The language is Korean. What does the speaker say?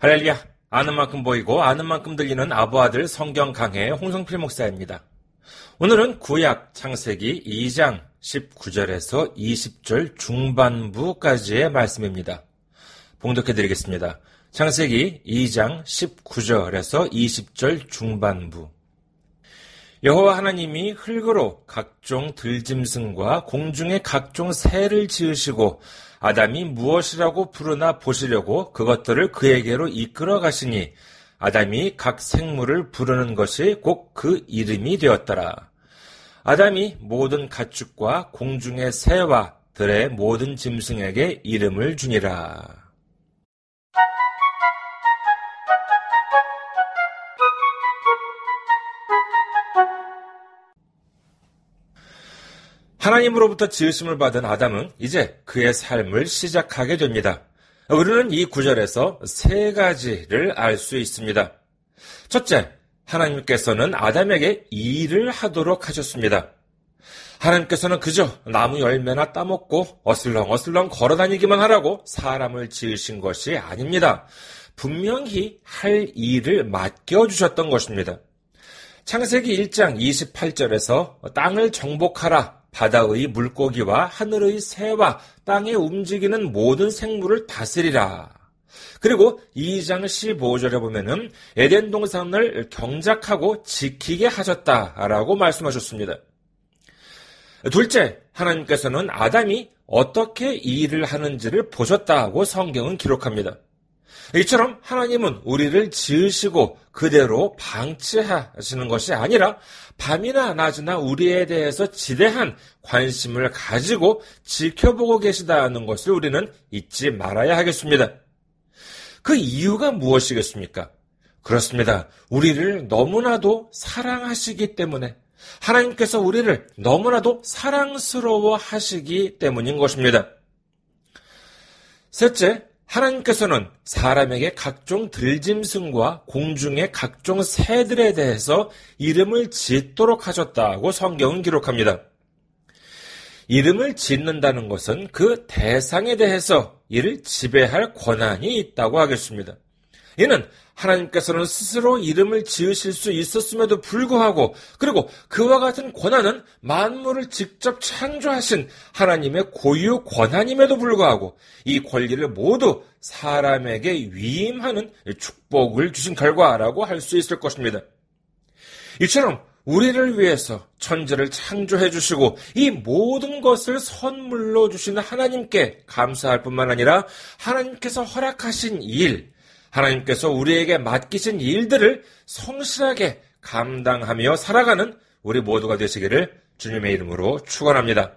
할렐루야! 아는 만큼 보이고 아는 만큼 들리는 아부아들 성경 강해 홍성필 목사입니다. 오늘은 구약 창세기 2장 19절에서 20절 중반부까지의 말씀입니다. 봉독해 드리겠습니다. 창세기 2장 19절에서 20절 중반부. 여호와 하나님이 흙으로 각종 들짐승과 공중의 각종 새를 지으시고 아담이 무엇이라고 부르나 보시려고 그것들을 그에게로 이끌어 가시니 아담이 각 생물을 부르는 것이 곧 그 이름이 되었더라. 아담이 모든 가축과 공중의 새와 들의 모든 짐승에게 이름을 주니라. 하나님으로부터 지으심을 받은 아담은 이제 그의 삶을 시작하게 됩니다. 우리는 이 구절에서 세 가지를 알 수 있습니다. 첫째, 하나님께서는 아담에게 일을 하도록 하셨습니다. 하나님께서는 그저 나무 열매나 따먹고 어슬렁어슬렁 걸어다니기만 하라고 사람을 지으신 것이 아닙니다. 분명히 할 일을 맡겨주셨던 것입니다. 창세기 1장 28절에서 땅을 정복하라 바다의 물고기와 하늘의 새와 땅에 움직이는 모든 생물을 다스리라. 그리고 2장 15절에 보면은 에덴 동산을 경작하고 지키게 하셨다라고 말씀하셨습니다. 둘째, 하나님께서는 아담이 어떻게 일을 하는지를 보셨다고 성경은 기록합니다. 이처럼 하나님은 우리를 지으시고 그대로 방치하시는 것이 아니라 밤이나 낮이나 우리에 대해서 지대한 관심을 가지고 지켜보고 계시다는 것을 우리는 잊지 말아야 하겠습니다. 그 이유가 무엇이겠습니까? 그렇습니다. 우리를 너무나도 사랑하시기 때문에 하나님께서 우리를 너무나도 사랑스러워 하시기 때문인 것입니다. 셋째, 하나님께서는 사람에게 각종 들짐승과 공중의 각종 새들에 대해서 이름을 짓도록 하셨다고 성경은 기록합니다. 이름을 짓는다는 것은 그 대상에 대해서 이를 지배할 권한이 있다고 하겠습니다. 이는 하나님께서는 스스로 이름을 지으실 수 있었음에도 불구하고 그리고 그와 같은 권한은 만물을 직접 창조하신 하나님의 고유 권한임에도 불구하고 이 권리를 모두 사람에게 위임하는 축복을 주신 결과라고 할 수 있을 것입니다. 이처럼 우리를 위해서 천지를 창조해 주시고 이 모든 것을 선물로 주시는 하나님께 감사할 뿐만 아니라 하나님께서 허락하신 일, 하나님께서 우리에게 맡기신 일들을 성실하게 감당하며 살아가는 우리 모두가 되시기를 주님의 이름으로 축원합니다.